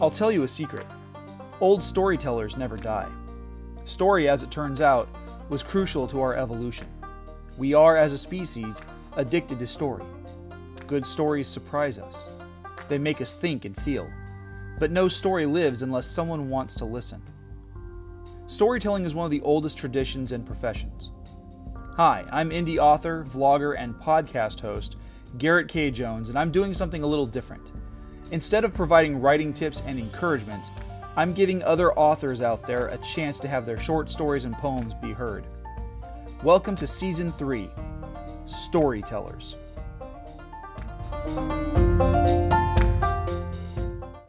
I'll tell you a secret old storytellers never die. Story, as it turns out, was crucial to our evolution. We are, as a species, addicted to story. Good stories surprise us, they make us think and feel. But no story lives unless someone wants to listen. Storytelling is one of the oldest traditions and professions. Hi, I'm indie author, vlogger, and podcast host Garrett K. Jones, and I'm doing something a little different. Instead of providing writing tips and encouragement, I'm giving other authors out there a chance to have their short stories and poems be heard. Welcome to Season 3 Storytellers.